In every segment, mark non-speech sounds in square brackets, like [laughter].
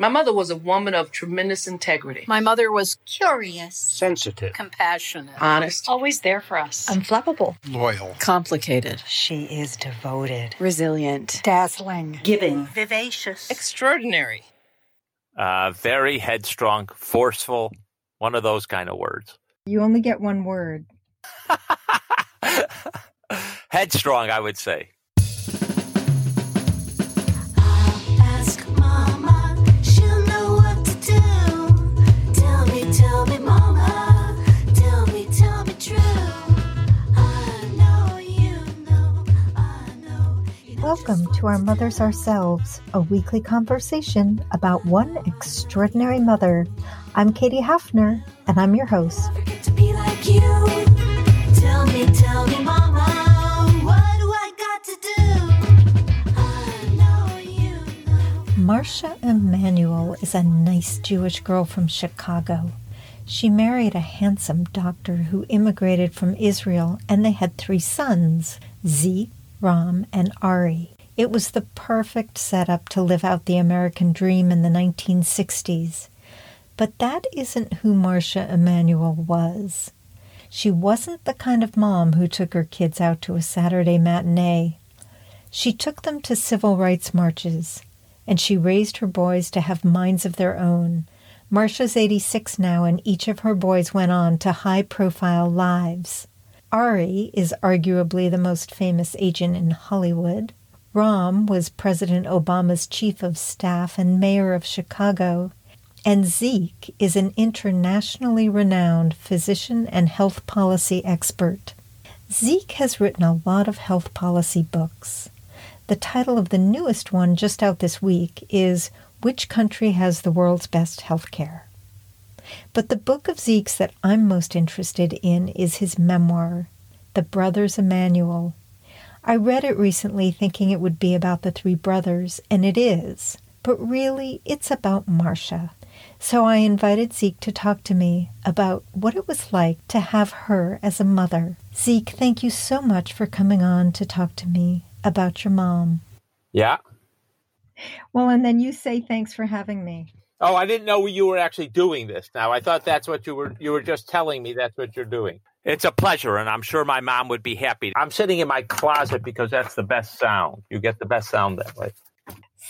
My mother was a woman of tremendous integrity. My mother was Curious. sensitive, compassionate, honest, always there for us, Unflappable. loyal, complicated, She is devoted. Resilient. Dazzling. Giving. Vivacious. extraordinary. Uh, very headstrong, forceful, one of those kind of words. You only get one word. [laughs] headstrong, I would say. Welcome to Our Mothers Ourselves, a weekly conversation about one extraordinary mother. I'm Katie Hafner, and I'm your host. Forget to be like you. Tell me, tell me, mama. What do I got to do? I know you know. Marsha Emanuel is a nice Jewish girl from Chicago. She married a handsome doctor who immigrated from Israel, and they had three sons Zeke, Rahm, and Ari. It was the perfect setup to live out the American dream in the 1960s. But that isn't who Marsha Emanuel was. She wasn't the kind of mom who took her kids out to a Saturday matinee. She took them to civil rights marches, and she raised her boys to have minds of their own. Marsha's 86 now, and each of her boys went on to high profile lives. Ari is arguably the most famous agent in Hollywood. Rahm was President Obama's chief of staff and mayor of Chicago. And Zeke is an internationally renowned physician and health policy expert. Zeke has written a lot of health policy books. The title of the newest one, just out this week, is Which Country Has the World's Best Healthcare? But the book of Zeke's that I'm most interested in is his memoir, The Brothers Emanuel. I read it recently thinking it would be about the three brothers, and it is. But really, it's about Marcia. So I invited Zeke to talk to me about what it was like to have her as a mother. Zeke, thank you so much for coming on to talk to me about your mom. Yeah. Well, and then you say thanks for having me. Oh, I didn't know you were actually doing this. Now I thought that's what you were. You were just telling me that's what you're doing. It's a pleasure, and I'm sure my mom would be happy. I'm sitting in my closet because that's the best sound. You get the best sound that way.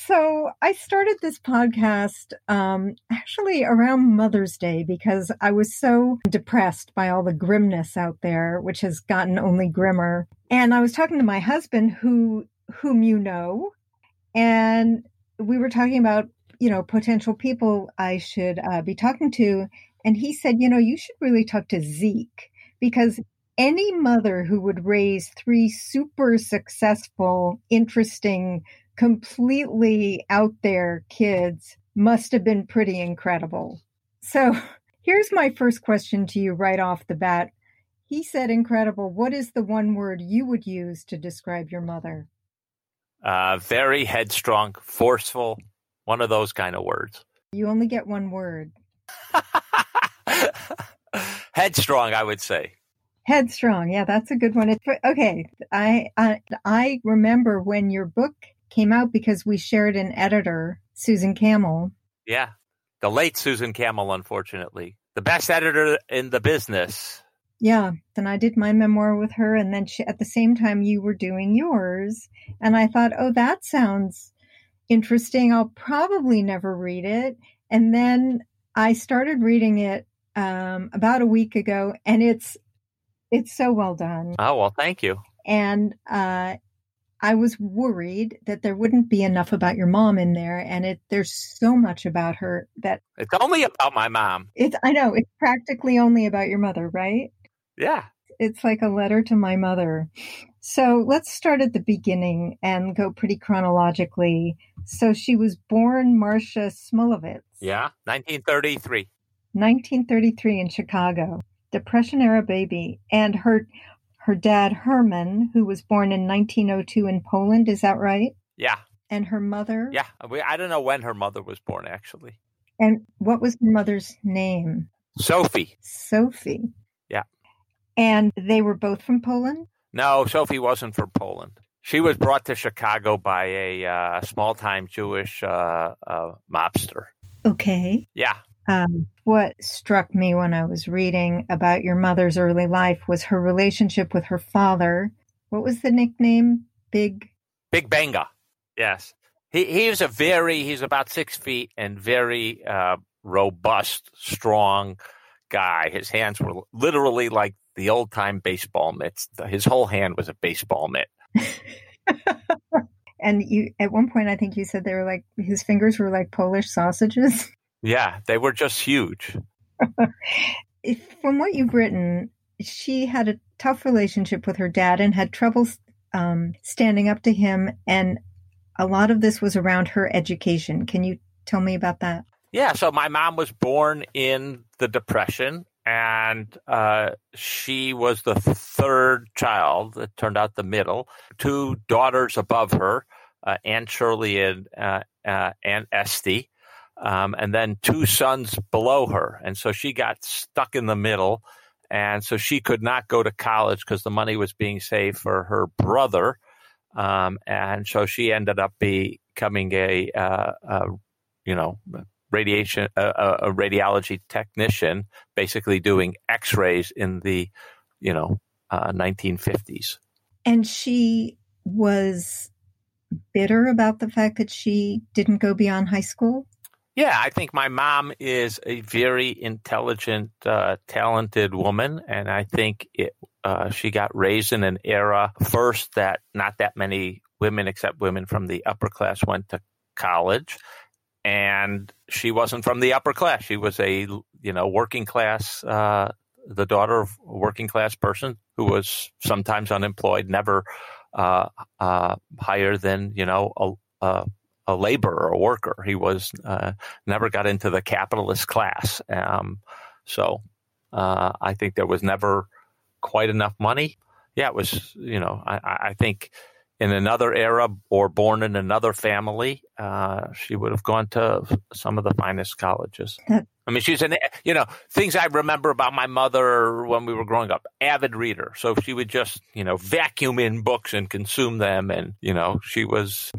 So I started this podcast um, actually around Mother's Day because I was so depressed by all the grimness out there, which has gotten only grimmer. And I was talking to my husband, who whom you know, and we were talking about you know potential people I should uh, be talking to, and he said, you know, you should really talk to Zeke because any mother who would raise three super successful, interesting, completely out there kids must have been pretty incredible. So here's my first question to you right off the bat. He said incredible. What is the one word you would use to describe your mother? Uh, very headstrong, forceful, one of those kind of words. You only get one word. [laughs] headstrong, I would say. Headstrong. Yeah, that's a good one. It's, okay. I, I I remember when your book came out because we shared an editor, Susan Kamil. Yeah. The late Susan Kamil, unfortunately. The best editor in the business. Yeah, then I did my memoir with her, and then she, at the same time you were doing yours, and I thought, oh, that sounds interesting. I'll probably never read it, and then I started reading it um, about a week ago, and it's it's so well done. Oh well, thank you. And uh, I was worried that there wouldn't be enough about your mom in there, and it there's so much about her that It's only about my mom. it's. I know it's practically only about your mother, right? Yeah. It's like a letter to my mother. So let's start at the beginning and go pretty chronologically. So she was born Marsha Smulovitz, Yeah. 1933. 1933 in Chicago, Depression era baby, and her her dad Herman, who was born in 1902 in Poland. Is that right? Yeah. And her mother. Yeah. We- I don't know when her mother was born, actually. And what was her mother's name? Sophie. Sophie. Yeah. And they were both from Poland. No, Sophie wasn't from Poland. She was brought to Chicago by a uh, small time Jewish uh, uh, mobster. Okay. Yeah. Um, what struck me when I was reading about your mother's early life was her relationship with her father. What was the nickname? Big. Big Banga. Yes. He he was a very he's about six feet and very uh, robust, strong guy. His hands were literally like the old time baseball mitts. His whole hand was a baseball mitt. [laughs] And you, at one point, I think you said they were like his fingers were like Polish sausages. [laughs] Yeah, they were just huge. [laughs] If, from what you've written, she had a tough relationship with her dad and had trouble um, standing up to him. And a lot of this was around her education. Can you tell me about that? Yeah, so my mom was born in the Depression, and uh, she was the third child. It turned out the middle. Two daughters above her, uh, Anne Shirley and uh, uh, Aunt Esty, um, and then two sons below her. And so she got stuck in the middle, and so she could not go to college because the money was being saved for her brother. Um, and so she ended up becoming a, uh, a you know, radiation a, a radiology technician, basically doing X-rays in the, you know, uh, 1950s. And she was bitter about the fact that she didn't go beyond high school. Yeah, I think my mom is a very intelligent, uh, talented woman, and I think it, uh, she got raised in an era first that not that many women, except women from the upper class, went to college, and she wasn't from the upper class. She was a you know working class, uh, the daughter of a working class person who was sometimes unemployed, never uh, uh, higher than you know a, a, a laborer, a worker. He was uh, never got into the capitalist class. Um, so uh, I think there was never quite enough money. Yeah, it was. You know, I, I think in another era or born in another family, uh, she would have gone to some of the finest colleges. [laughs] I mean, she's an, you know, things I remember about my mother when we were growing up, avid reader. So she would just, you know, vacuum in books and consume them. And, you know, she was,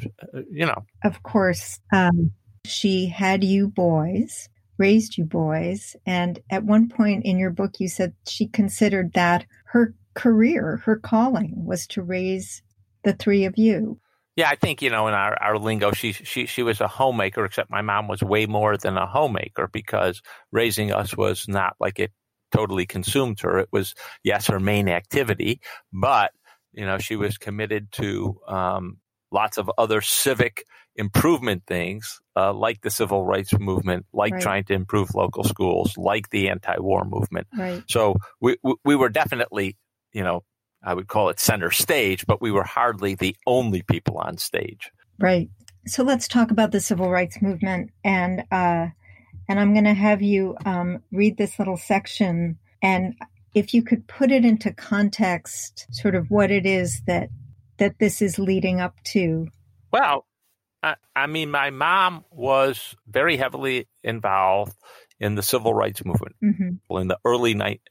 you know. Of course, um, she had you boys, raised you boys. And at one point in your book, you said she considered that her career, her calling was to raise the three of you. Yeah, I think you know in our, our lingo, she she she was a homemaker. Except my mom was way more than a homemaker because raising us was not like it totally consumed her. It was yes her main activity, but you know she was committed to um, lots of other civic improvement things, uh, like the civil rights movement, like Right. trying to improve local schools, like the anti-war movement. Right. So we we, we were definitely you know I would call it center stage, but we were hardly the only people on stage. Right. So let's talk about the civil rights movement, and uh, and I'm going to have you um, read this little section, and if you could put it into context, sort of what it is that that this is leading up to. Well, I, I mean, my mom was very heavily involved in the civil rights movement hmm in the early, ni-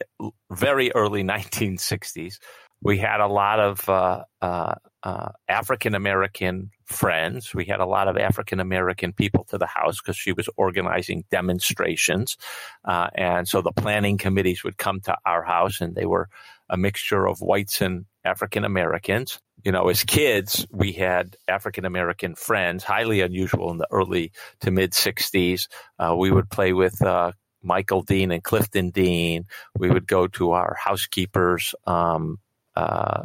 very early 1960s. We had a lot of uh, uh, uh, African American friends. We had a lot of African American people to the house because she was organizing demonstrations. Uh, and so the planning committees would come to our house, and they were a mixture of whites and African Americans. You know, as kids, we had African American friends, highly unusual in the early to mid 60s. Uh, we would play with uh, Michael Dean and Clifton Dean. We would go to our housekeeper's um, uh,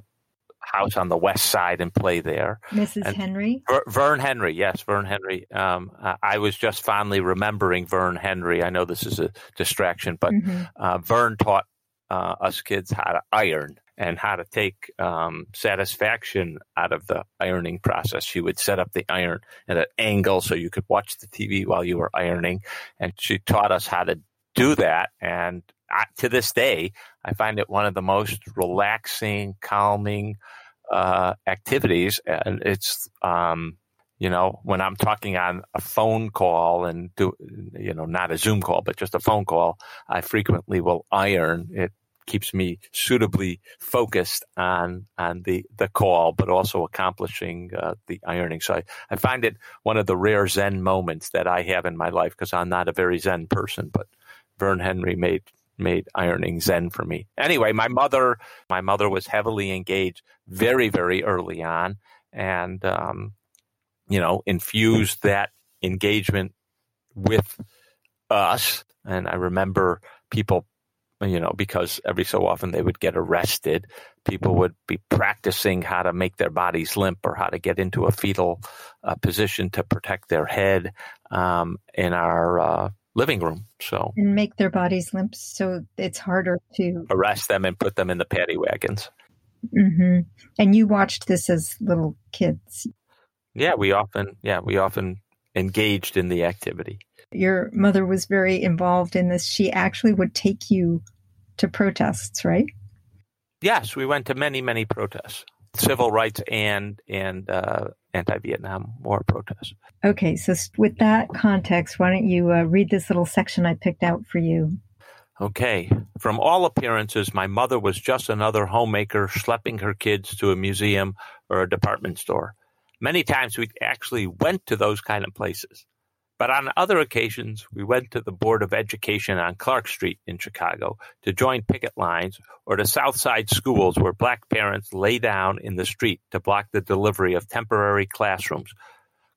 house on the west side and play there. Mrs. And- Henry. Ver, Vern Henry, yes, Vern Henry. Um, I, I was just fondly remembering Vern Henry. I know this is a distraction, but Mhm. uh, Vern taught uh, us kids how to iron and how to take um, satisfaction out of the ironing process. She would set up the iron at an angle so you could watch the TV while you were ironing, and she taught us how to do that. And I, to this day, I find it one of the most relaxing, calming uh, activities, and it's um, you know when I'm talking on a phone call and do you know not a Zoom call but just a phone call, I frequently will iron. It keeps me suitably focused on on the the call, but also accomplishing uh, the ironing. So I, I find it one of the rare Zen moments that I have in my life because I'm not a very Zen person, but Vern Henry made made ironing zen for me. Anyway, my mother my mother was heavily engaged very very early on, and um, you know infused that engagement with us. And I remember people, you know, because every so often they would get arrested, people would be practicing how to make their bodies limp or how to get into a fetal uh, position to protect their head um, in our uh, living room. So And make their bodies limp so it's harder to. arrest them and put them in the paddy wagons. Mm-hmm. And you watched this as little kids. Yeah, we often, yeah, we often engaged in the activity. Your mother was very involved in this. She actually would take you to protests, right? Yes, we went to many, many protests, civil rights and and uh, anti-Vietnam War protests. Okay, so with that context, why don't you uh, read this little section I picked out for you? Okay. From all appearances, my mother was just another homemaker schlepping her kids to a museum or a department store. Many times we actually went to those kind of places. But on other occasions, we went to the Board of Education on Clark Street in Chicago to join picket lines or to South Side schools where black parents lay down in the street to block the delivery of temporary classrooms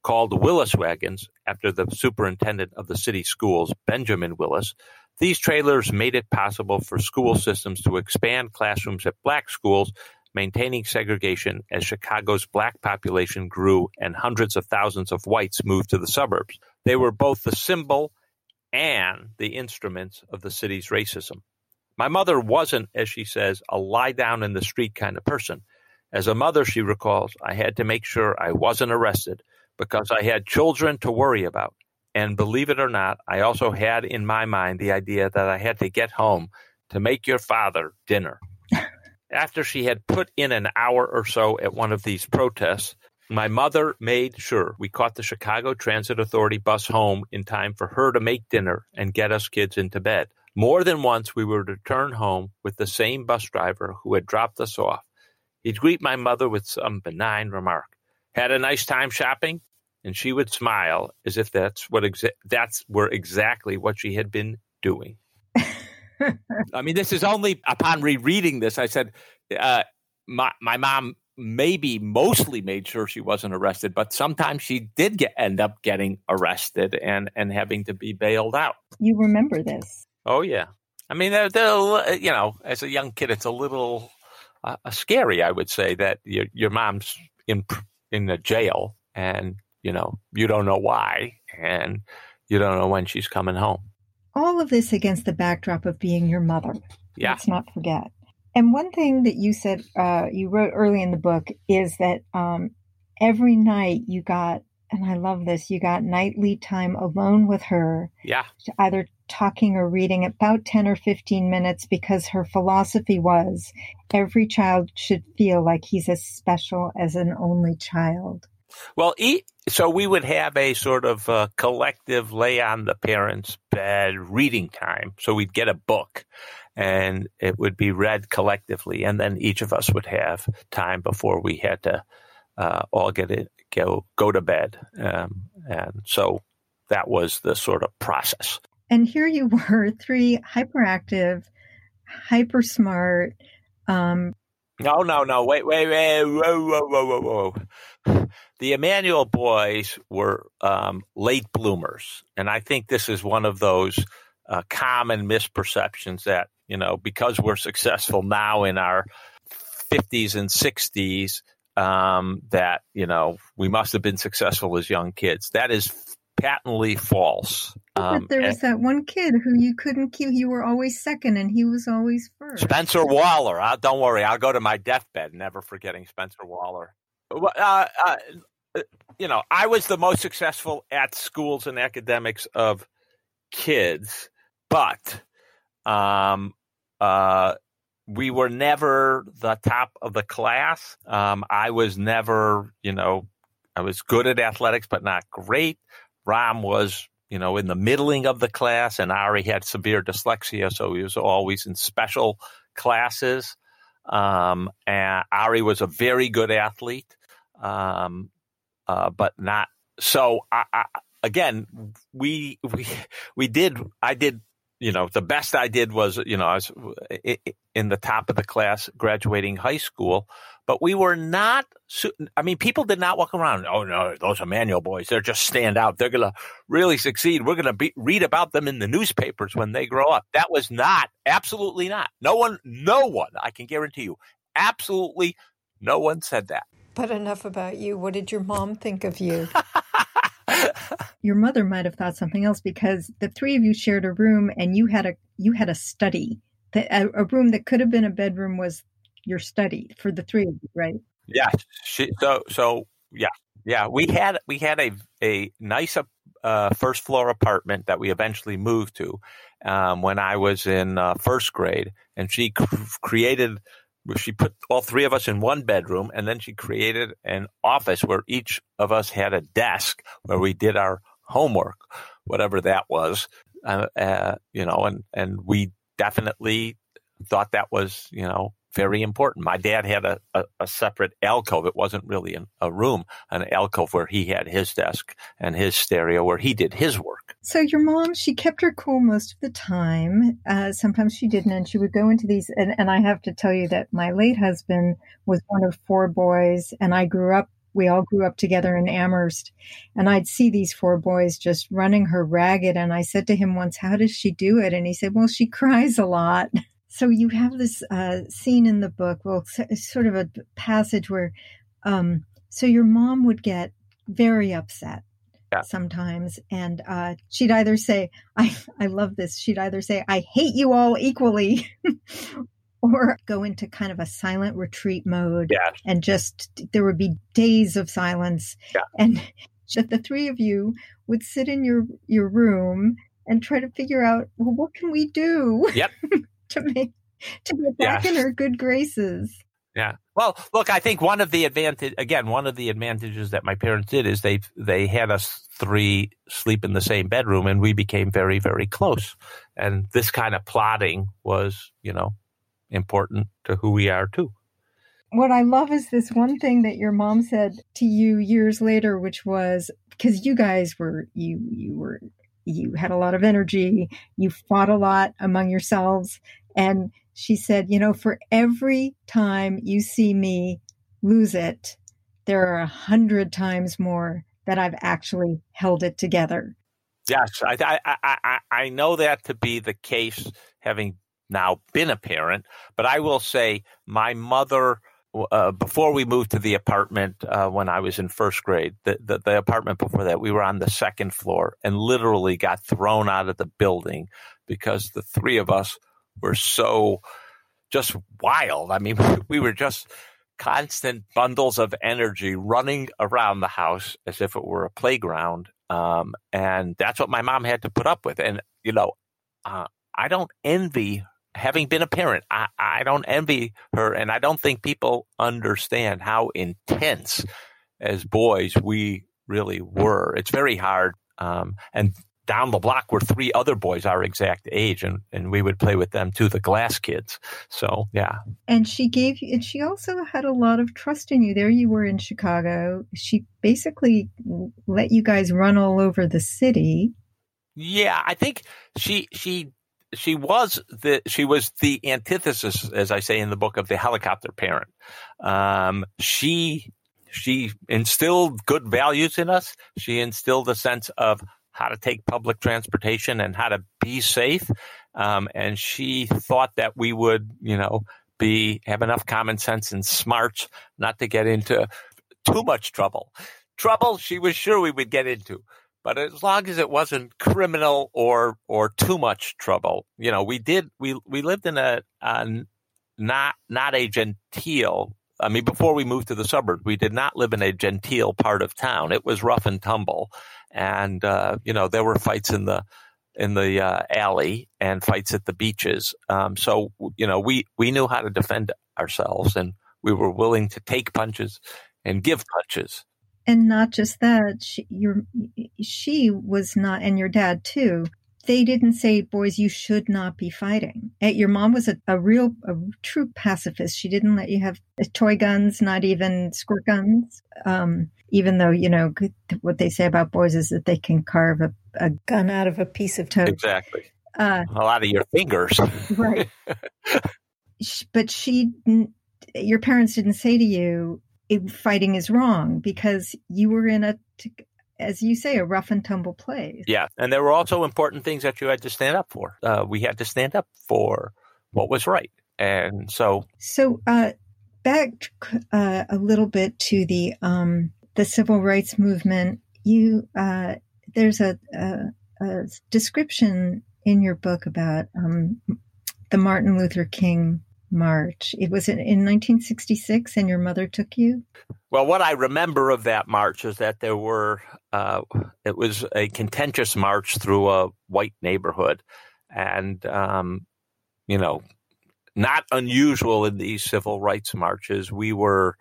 called Willis wagons after the superintendent of the city schools, Benjamin Willis. These trailers made it possible for school systems to expand classrooms at black schools, maintaining segregation as Chicago's black population grew and hundreds of thousands of whites moved to the suburbs. They were both the symbol and the instruments of the city's racism. My mother wasn't, as she says, a lie down in the street kind of person. As a mother, she recalls, I had to make sure I wasn't arrested because I had children to worry about. And believe it or not, I also had in my mind the idea that I had to get home to make your father dinner. [laughs] After she had put in an hour or so at one of these protests, my mother made sure we caught the Chicago Transit Authority bus home in time for her to make dinner and get us kids into bed. More than once, we would return home with the same bus driver who had dropped us off. He'd greet my mother with some benign remark. Had a nice time shopping? And she would smile as if that's what exa- that's were exactly what she had been doing. [laughs] I mean, this is only upon rereading this. I said, uh, my my mom maybe mostly made sure she wasn't arrested, but sometimes she did get end up getting arrested and and having to be bailed out. You remember this. Oh yeah, I mean, they're, they're, you know, as a young kid, it's a little uh, scary. I would say that your your mom's in in the jail, and you know you don't know why, and you don't know when she's coming home. All of this against the backdrop of being your mother. Yeah, Let's not forget. And one thing that you said, uh, you wrote early in the book, is that um, every night you got, and I love this, you got nightly time alone with her, yeah, either talking or reading about 10 or 15 minutes, because her philosophy was every child should feel like he's as special as an only child. Well, e- so we would have a sort of uh, collective lay on the parents' bed reading time. So we'd get a book and it would be read collectively. And then each of us would have time before we had to uh, all get it, go, go to bed. Um, and so that was the sort of process. And here you [laughs] were, three hyperactive, hyper smart, um, No, no, no. Wait, wait, wait. Whoa, whoa, whoa, whoa, whoa. The Emanuel boys were um, late bloomers. And I think this is one of those uh, common misperceptions that, you know, because we're successful now in our 50s and 60s, um, that, you know, we must have been successful as young kids. That is patently false. Um, but there was that one kid who you couldn't keep. You were always second, and he was always first. Spencer Waller. Uh, don't worry, I'll go to my deathbed never forgetting Spencer Waller. Uh, uh, you know, I was the most successful at schools and academics of kids, but um, uh, we were never the top of the class. Um, I was never, you know, I was good at athletics, but not great. Rahm was you know, in the middling of the class, and Ari had severe dyslexia, so he was always in special classes. Um, and Ari was a very good athlete, um, uh, but not so. I, I, again, we we [laughs] we did. I did. You know, the best I did was, you know, I was in the top of the class graduating high school, but we were not. su- I mean, people did not walk around. Oh no, those Emanuel boys, they're just stand out. They're gonna really succeed. We're gonna be, read about them in the newspapers when they grow up. That was not, absolutely not. No one, no one. I can guarantee you, absolutely, no one said that. But enough about you. What did your mom think of you? [laughs] Your mother might have thought something else because the three of you shared a room and you had a you had a study. A, a room that could have been a bedroom was your study for the three of you, right? Yeah. She, so so yeah yeah we had we had a a nice uh, first floor apartment that we eventually moved to um, when I was in uh, first grade, and she cr- created. She put all three of us in one bedroom, and then she created an office where each of us had a desk where we did our homework, whatever that was. Uh, uh, you know, and and we definitely thought that was you know very important. My dad had a, a, a separate alcove. It wasn't really an, a room, an alcove where he had his desk and his stereo where he did his work. So your mom, she kept her cool most of the time. Uh, sometimes she didn't, and she would go into these. And, and I have to tell you that my late husband was one of four boys, and I grew up. We all grew up together in Amherst, and I'd see these four boys just running her ragged. And I said to him once, "How does she do it?" And he said, "Well, she cries a lot." [laughs] So you have this uh, scene in the book, well, sort of a passage where, um, so your mom would get very upset Yeah. sometimes, and uh, she'd either say, "I I love this," she'd either say, "I hate you all equally," [laughs] or go into kind of a silent retreat mode, Yeah. and just there would be days of silence, Yeah. and [laughs] that the three of you would sit in your your room and try to figure out, well, what can we do? Yep. [laughs] to make to get back in her good graces. Yeah. Well, look, I think one of the advantage again, one of the advantages that my parents did is they they had us three sleep in the same bedroom and we became very very close. And this kind of plotting was, you know, important to who we are too. What I love is this one thing that your mom said to you years later, which was because you guys were you you were you had a lot of energy, you fought a lot among yourselves, and she said, you know, for every time you see me lose it, there are a hundred times more that I've actually held it together. Yes, I, I, I, I, know that to be the case, having now been a parent. But I will say, my mother, uh, before we moved to the apartment uh, when I was in first grade, the, the, the apartment before that, we were on the second floor and literally got thrown out of the building because the three of us were so just wild. I mean, [laughs] we were just constant bundles of energy running around the house as if it were a playground. Um, and that's what my mom had to put up with. And, you know, uh, I don't envy having been a parent. I, I don't envy her. And I don't think people understand how intense as boys we really were. It's very hard. Um, and down the block were three other boys our exact age, and, and we would play with them too, the glass kids. So, yeah. And she gave you, and she also had a lot of trust in you. There you were in Chicago. She basically let you guys run all over the city. Yeah, I think she she she was the she was the antithesis, as I say in the book, of the helicopter parent. Um, she she instilled good values in us. She instilled a sense of how to take public transportation and how to be safe. Um, and she thought that we would, you know, be have enough common sense and smarts not to get into too much trouble. Trouble she was sure we would get into but as long as it wasn't criminal or or too much trouble, you know, we did we we lived in a, a not not a genteel. I mean, before we moved to the suburbs, we did not live in a genteel part of town. It was rough and tumble, and uh, you know there were fights in the in the uh, alley and fights at the beaches. Um, so you know we we knew how to defend ourselves, and we were willing to take punches and give punches. and not just that, she, your, she was not, and your dad too. They didn't say, boys, you should not be fighting. Eh, Your mom was a, a real, a true pacifist. She didn't let you have toy guns, not even squirt guns. Um, even though, you know, what they say about boys is that they can carve a, a gun out of a piece of toast. Exactly. Uh, A lot of your fingers. right. [laughs] But she, your parents didn't say to you, fighting is wrong because you were in a, as you say, a rough and tumble place. Yeah, and there were also important things that you had to stand up for. Uh, we had to stand up for what was right, and so So, uh, back uh, a little bit to the um, the civil rights movement. You uh, there's a, a, a description in your book about um, the Martin Luther King March. It was in, in 1966, and your mother took you. Well, what I remember of that march is that there were, uh, it was a contentious march through a white neighborhood. And, um, you know, not unusual in these civil rights marches. We were,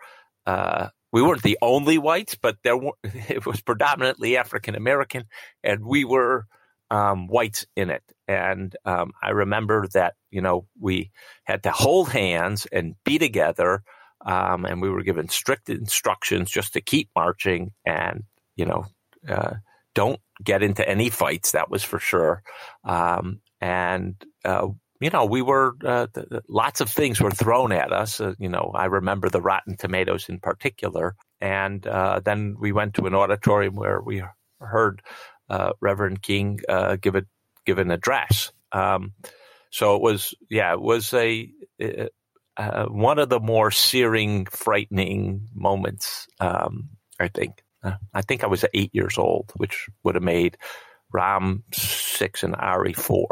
uh, we weren't the only whites, but there were, [laughs] it was predominantly African American, and we were um, whites in it. And um, I remember that, you know, we had to hold hands and be together um, and we were given strict instructions just to keep marching and you know uh, don't get into any fights that was for sure um, and uh, you know we were uh, th- th- lots of things were thrown at us uh, you know i remember the rotten tomatoes in particular and uh, then we went to an auditorium where we heard uh, reverend king uh, give a give an address um, so it was yeah it was a uh, one of the more searing, frightening moments. Um, I think. Uh, I think I was eight years old, which would have made Rahm six and Ari four.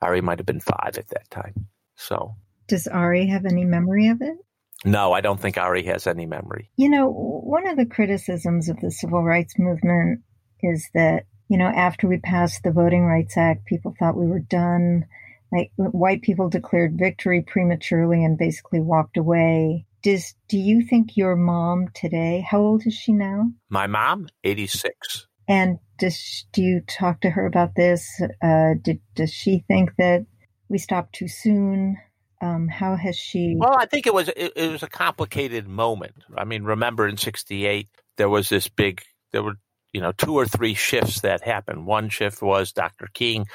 Ari might have been five at that time. So Does Ari have any memory of it? no, I don't think Ari has any memory. You know, one of the criticisms of the civil rights movement is that, you know, after we passed the Voting Rights Act, people thought we were done. Like white people declared victory prematurely and basically walked away. Does do you think your mom today? How old is she now? My mom, eighty six. And does do you talk to her about this? Uh, did, does she think that we stopped too soon? Um, how has she? Well, I think it was it, it was a complicated moment. I mean, remember in '68 there was this big there were you know two or three shifts that happened. One shift was Dr. King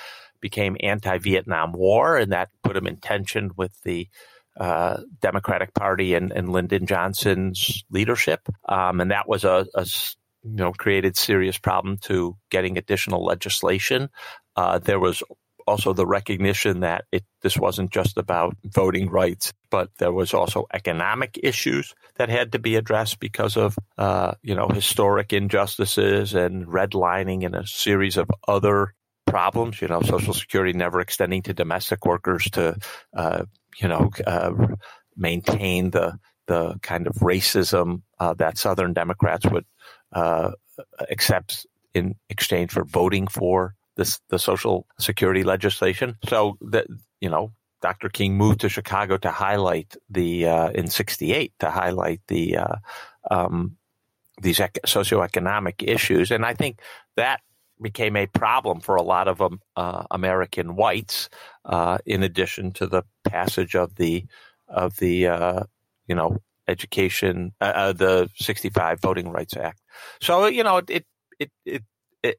became anti-Vietnam War, and that put him in tension with the uh, Democratic Party and, and Lyndon Johnson's leadership, um, and that was a you know created serious problem to getting additional legislation. Uh, there was also the recognition that it this wasn't just about voting rights, but there was also economic issues that had to be addressed because of uh, you know historic injustices and redlining and a series of other problems. You know, Social Security never extending to domestic workers to uh, you know uh, maintain the the kind of racism uh, that Southern Democrats would uh, accept in exchange for voting for the Social Security legislation. So that you know, Dr. King moved to Chicago to highlight the uh, in '68 to highlight the uh, um, these ec- socioeconomic issues, and I think that became a problem for a lot of um, uh, American whites. Uh, in addition to the passage of the of the uh, you know education uh, the 65 voting rights act so you know it, it it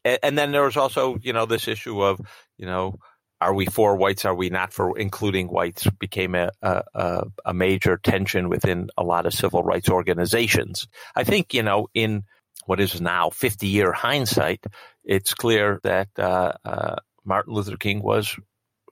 and then there was also you know this issue of you know are we for whites are we not for including whites became a a, a major tension within a lot of civil rights organizations. I think you know in what is now 50 year hindsight it's clear that uh, uh, martin luther king was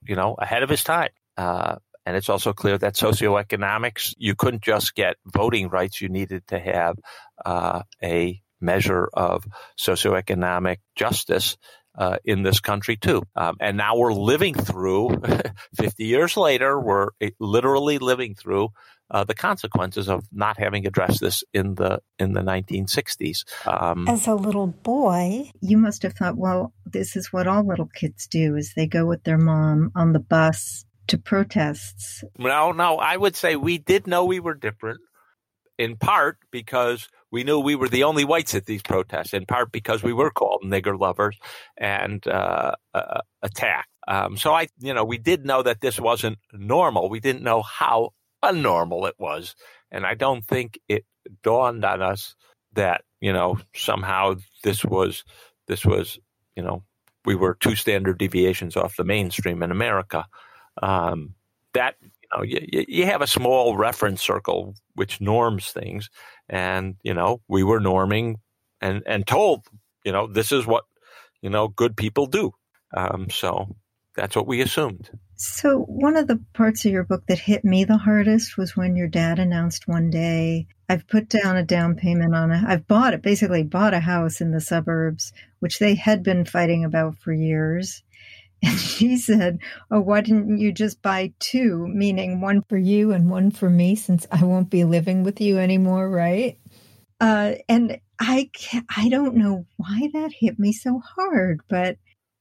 you know ahead of his time. Uh, and it's also clear that socioeconomics, you couldn't just get voting rights, you needed to have uh, a measure of socioeconomic justice uh, in this country too. Um, and now we're living through, [laughs] 50 years later, we're literally living through uh, the consequences of not having addressed this in the in the 1960s. Um, As a little boy, you must have thought, well, this is what all little kids do: is they go with their mom on the bus to protests. No, no, I would say we did know we were different in part because we knew we were the only whites at these protests, in part because we were called nigger lovers and uh, uh, attacked. Um, so I, you know, we did know that this wasn't normal. We didn't know how unnormal it was, and I don't think it dawned on us that you know somehow this was this was you know we were two standard deviations off the mainstream in America. Um, that know you, you have a small reference circle which norms things, and you know we were norming and and told you know this is what you know good people do. Um, so that's what we assumed. So, one of the parts of your book that hit me the hardest was when your dad announced one day, I've put down a down payment on it. I've bought it, basically bought a house in the suburbs, which they had been fighting about for years. And she said, Oh, why didn't you just buy two, meaning one For you and one for me, since I won't be living with you anymore, right? Uh, and I, ca- I don't know why that hit me so hard, but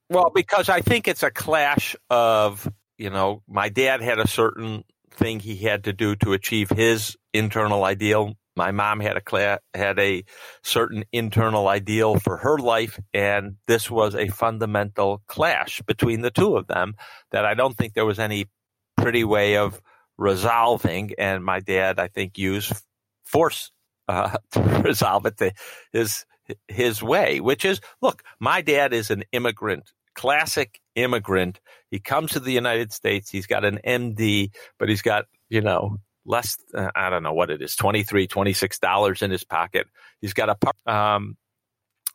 Well, because I think it's a clash of, you know, my dad had a certain thing he had to do to achieve his internal ideal. My mom had a had a certain internal ideal for her life, and this was a fundamental clash between the two of them that I don't think there was any pretty way of resolving. And my dad, I think, used force uh, [laughs] to resolve it to his his way, which is look, my dad is an immigrant, classic immigrant. He comes to the United States. He's got an MD, but he's got, you know, less, uh, I don't know what it is, $23, $26 in his pocket. He's got a, par- um,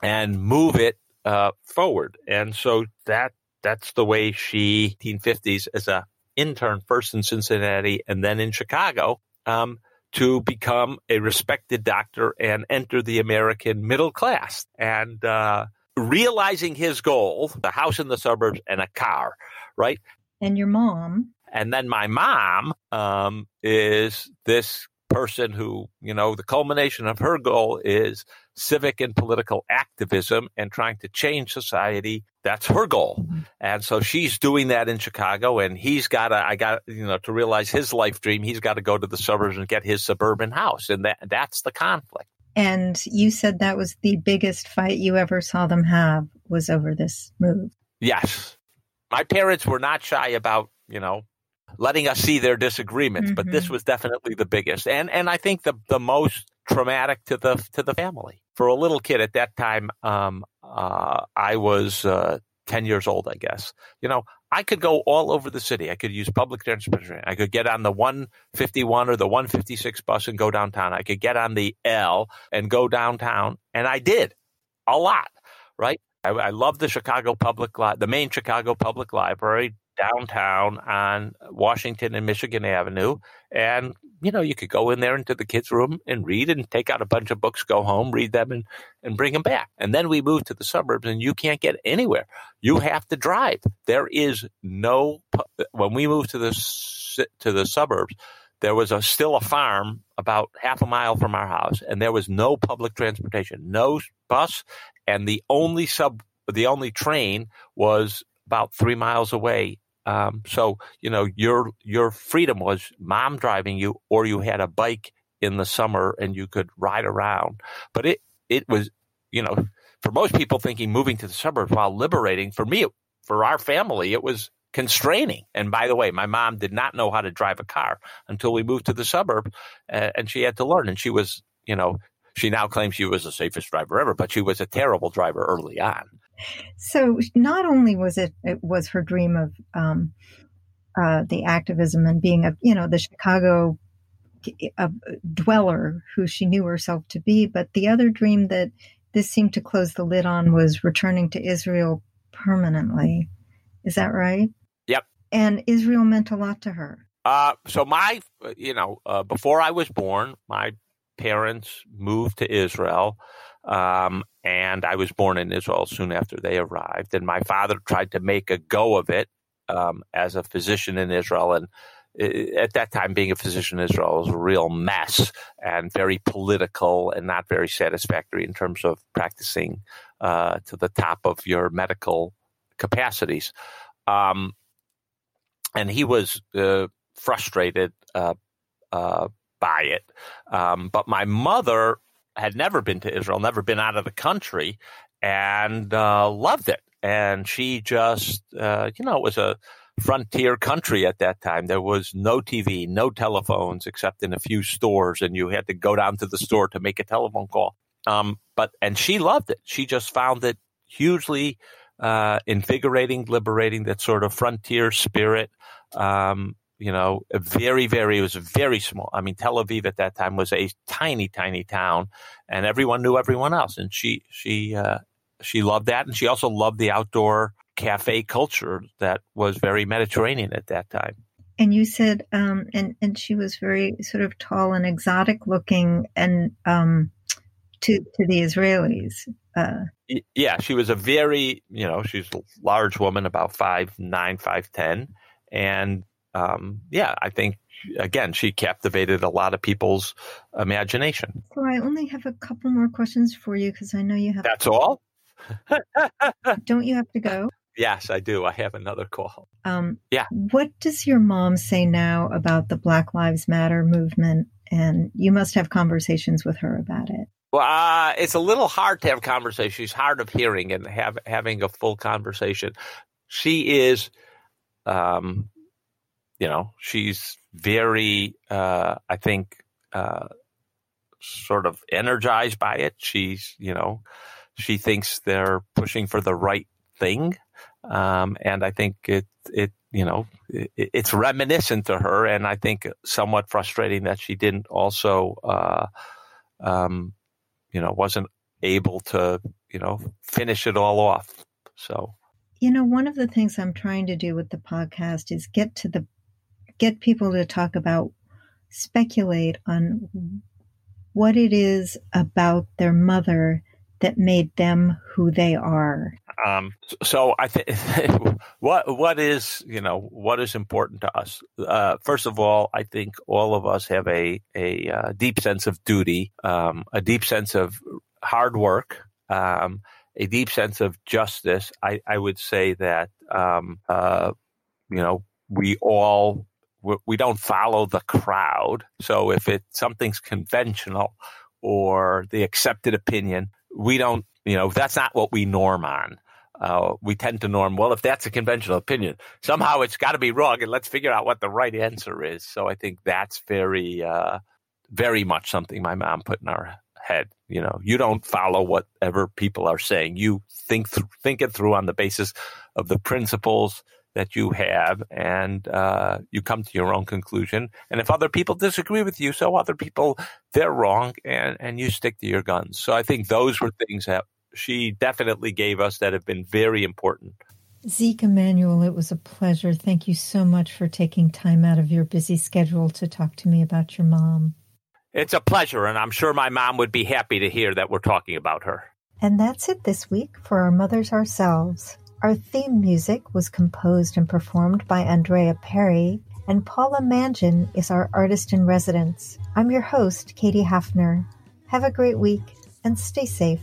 and move it, uh, forward. And so that, that's the way she, 1950s as a intern first in Cincinnati and then in Chicago, um, to become a respected doctor and enter the American middle class. And uh, realizing his goal, the house in the suburbs and a car, right? and your mom, And then my mom um, is this person who, you know, the culmination of her goal is civic and political activism and trying to change society. That's her goal. And so she's doing that in Chicago and he's got to, I got, you know, to realize his life dream, he's got to go to the suburbs and get his suburban house. And that, that's the conflict. and you said that was the biggest fight you ever saw them have was over this move. Yes. My parents were not shy about, you know, letting us see their disagreements, but this was definitely the biggest. And and I think the the most traumatic to the to the family. For a little kid at that time, um uh I was uh 10 years old, I guess. You know, I could go all over the city. I could use public transportation. I could get on the 151 or the 156 bus and go downtown. I could get on the L and go downtown, and I did a lot, right? I, I love the Chicago Public Li- the main Chicago Public Library downtown on Washington and Michigan Avenue, and you know you could go in there into the kids' room and read and take out a bunch of books, go home, read them, and and bring them back. And then we moved to the suburbs, and you can't get anywhere. You have to drive. There is no when we moved to the to the suburbs. There was a still a farm about half a mile from our house, and there was no public transportation, no bus, and the only sub, the only train was about three miles away. Um, so you know your your freedom was mom driving you, or you had a bike in the summer and you could ride around. But it it was you know for most people thinking moving to the suburbs while liberating. For me, for our family, it was constraining. And by the way, my mom did not know how to drive a car until we moved to the suburb, uh, and she had to learn. And she was you know she now claims she was the safest driver ever, but she was a terrible driver early on. So not only was it it was her dream of um, uh, the activism and being a you know the Chicago uh, dweller who she knew herself to be, but the other dream that this seemed to close the lid on was returning to Israel permanently. Is that right? Yep. And Israel meant a lot to her. Uh, so my, you know, uh, before I was born, my parents moved to Israel, um, and I was born in Israel soon after they arrived. And my father tried to make a go of it um, as a physician in Israel, and uh, at that time, being a physician in Israel was a real mess and very political and not very satisfactory in terms of practicing uh, to the top of your medical capacities. Um, and he was uh, frustrated uh, uh, by it. Um, but my mother had never been to Israel, never been out of the country, and uh, loved it. And she just, uh, you know, it was a frontier country at that time. There was no TV, no telephones except in a few stores, and you had to go down to the store to make a telephone call. Um, but and she loved it. She just found it hugely uh, invigorating, liberating. That sort of frontier spirit. Um, you know, a very, very, it was very small. I mean, Tel Aviv at that time was a tiny, tiny town, and everyone knew everyone else. And she, she, uh, she loved that, and she also loved the outdoor cafe culture that was very Mediterranean at that time. And you said, um, and and she was very sort of tall and exotic looking, and um, to to the Israelis. Uh, Yeah, she was a very, you know, she's a large woman, about five nine, five ten, and um, yeah, I think again she captivated a lot of people's imagination. so I only have a couple more questions for you because I know you have. That's all. [laughs] Don't you have to go? Yes, I do. I have another call. Um, Yeah. What does your mom say now about the Black Lives Matter movement? And you must have conversations with her about it. Well, uh, it's a little hard to have conversations. She's hard of hearing and have having a full conversation. She is, um, you know, she's very, uh, I think, uh, sort of energized by it. She's, you know, she thinks they're pushing for the right thing, um, and I think it, it, you know, it, it's reminiscent to her, and I think somewhat frustrating that she didn't also. Uh, um, you know, wasn't able to, you know, finish it all off. So, You know, one of the things I'm trying to do with the podcast is get to the get people to talk about speculate on what it is about their mother that made them who they are. um, so I think [laughs] what what is you know what is important to us. Uh, first of all, I think all of us have a a uh, deep sense of duty, um, a deep sense of hard work, um, a deep sense of justice. I, I would say that um, uh, you know we all we don't follow the crowd. So if it something's conventional or the accepted opinion, we don't. You know that's not what we norm on uh, we tend to norm, well, if that's a conventional opinion, somehow it's got to be wrong, and let's figure out what the right answer is. So I think that's very, uh, very much something my mom put in our head. You know, you don't follow whatever people are saying. You think th- think it through on the basis of the principles that you have, and uh, you come to your own conclusion. And if other people disagree with you, so other people they're wrong, and and you stick to your guns. So I think those were things that she definitely gave us that have been very important. Zeke Emanuel, it was a pleasure. Thank you so much for taking time out of your busy schedule to talk to me about your mom. It's a pleasure, and I'm sure my mom would be happy to hear that we're talking about her. And that's it this week for Our Mothers Ourselves. Our theme music was composed and performed by Andrea Perry, and Paula Mangin is our artist in residence. I'm your host, Katie Hafner. Have a great week and stay safe.